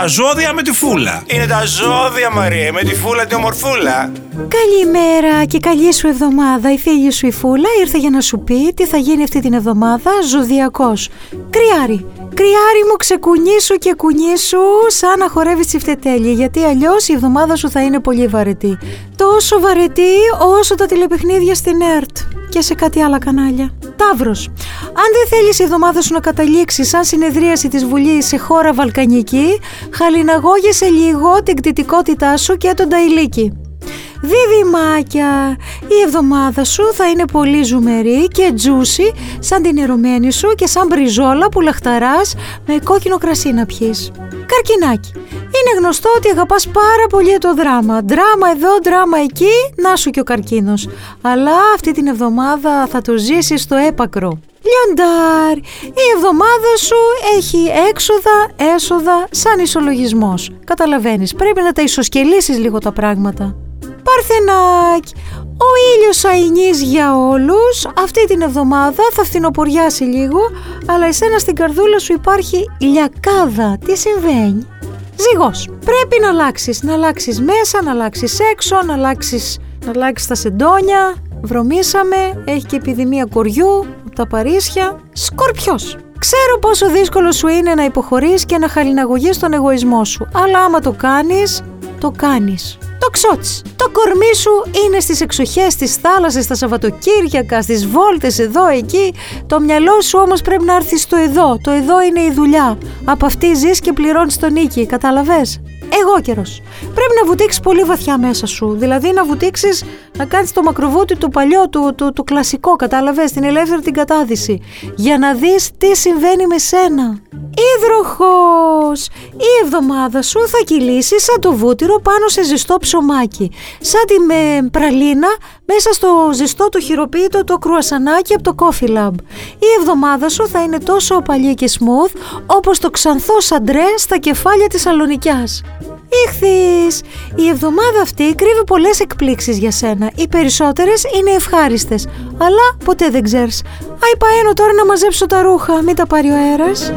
Τα ζώδια με τη φούλα. Είναι τα ζώδια, Μαρία, με τη φούλα τη ομορφούλα. Καλημέρα και καλή σου εβδομάδα. Η φίλη σου η Φούλα ήρθε για να σου πει τι θα γίνει αυτή την εβδομάδα ζωδιακός. Κρυάρι, κρυάρι μου ξεκουνήσου και κουνήσου σαν να χορεύεις τσιφτετέλη γιατί αλλιώς η εβδομάδα σου θα είναι πολύ βαρετή. Τόσο βαρετή όσο τα τηλεπαιχνίδια στην ΕΡΤ και σε κάτι άλλα κανάλια. Ταύρος. Αν δεν θέλεις η εβδομάδα σου να καταλήξεις σαν συνεδρίαση της Βουλής σε χώρα βαλκανική, χαλιναγώγεσαι λίγο την κτητικότητά σου και τον Ταϊλίκη. Διδυμάκια, η εβδομάδα σου θα είναι πολύ ζουμερή και τζούσι σαν την ερωμένη σου και σαν μπριζόλα που λαχταράς με κόκκινο κρασί να πιείς. Καρκινάκι. Είναι γνωστό ότι αγαπάς πάρα πολύ το δράμα. Δράμα εδώ, δράμα εκεί, να σου και ο καρκίνος. Αλλά αυτή την εβδομάδα θα το ζήσεις στο έπακρο. Λιοντάρ, η εβδομάδα σου έχει έξοδα, έσοδα, σαν ισολογισμός. Καταλαβαίνεις, πρέπει να τα ισοσκελίσεις λίγο τα πράγματα. Παρθενάκι, ο ήλιος αϊνής για όλους, αυτή την εβδομάδα θα φθινοποριάσει λίγο, αλλά εσένα στην καρδούλα σου υπάρχει λιακάδα. Τι συμβαίνει; Ζυγός, πρέπει να αλλάξεις, να αλλάξεις μέσα, να αλλάξεις έξω, να αλλάξεις, να αλλάξεις τα σεντόνια, βρωμήσαμε, έχει και επιδημία κοριού, τα Παρίσια. Σκορπιός, Ξέρω πόσο δύσκολο σου είναι να υποχωρείς και να χαλιναγωγείς τον εγωισμό σου, αλλά άμα το κάνεις, το κάνεις. Το ξότσι. Το κορμί σου είναι στις εξοχές της θάλασσας, στα Σαββατοκύριακα, στις βόλτες εδώ, εκεί. Το μυαλό σου όμως πρέπει να έρθει στο εδώ. Το εδώ είναι η δουλειά. Από αυτή ζεις και πληρώνεις τον νίκη, καταλαβες. Εγώ καιρός. Πρέπει να βουτήξεις πολύ βαθιά μέσα σου. Δηλαδή να βουτήξεις, να κάνεις το μακροβούτι του παλιό, του, του, του κλασικό, κατάλαβες, την ελεύθερη την κατάδυση. Για να δεις τι συμβαίνει με σένα. Υδροχός! Η εβδομάδα σου θα κυλήσει σαν το βούτυρο πάνω σε ζεστό ψωμάκι. Σαν τη με πραλίνα μέσα στο ζεστό το χειροποίητο το κρουασανάκι από το Coffee Lab. Η εβδομάδα σου θα είναι τόσο οπαλή και smooth όπως το ξανθό σαντρέ στα κεφάλια της Σαλονικιάς. Ήχθης! Η εβδομάδα αυτή κρύβει πολλές εκπλήξεις για σένα. Οι περισσότερες είναι ευχάριστες, αλλά ποτέ δεν ξέρεις. Αϊ παένω τώρα να μαζέψω τα ρούχα, μην τα πάρει ο αέρας.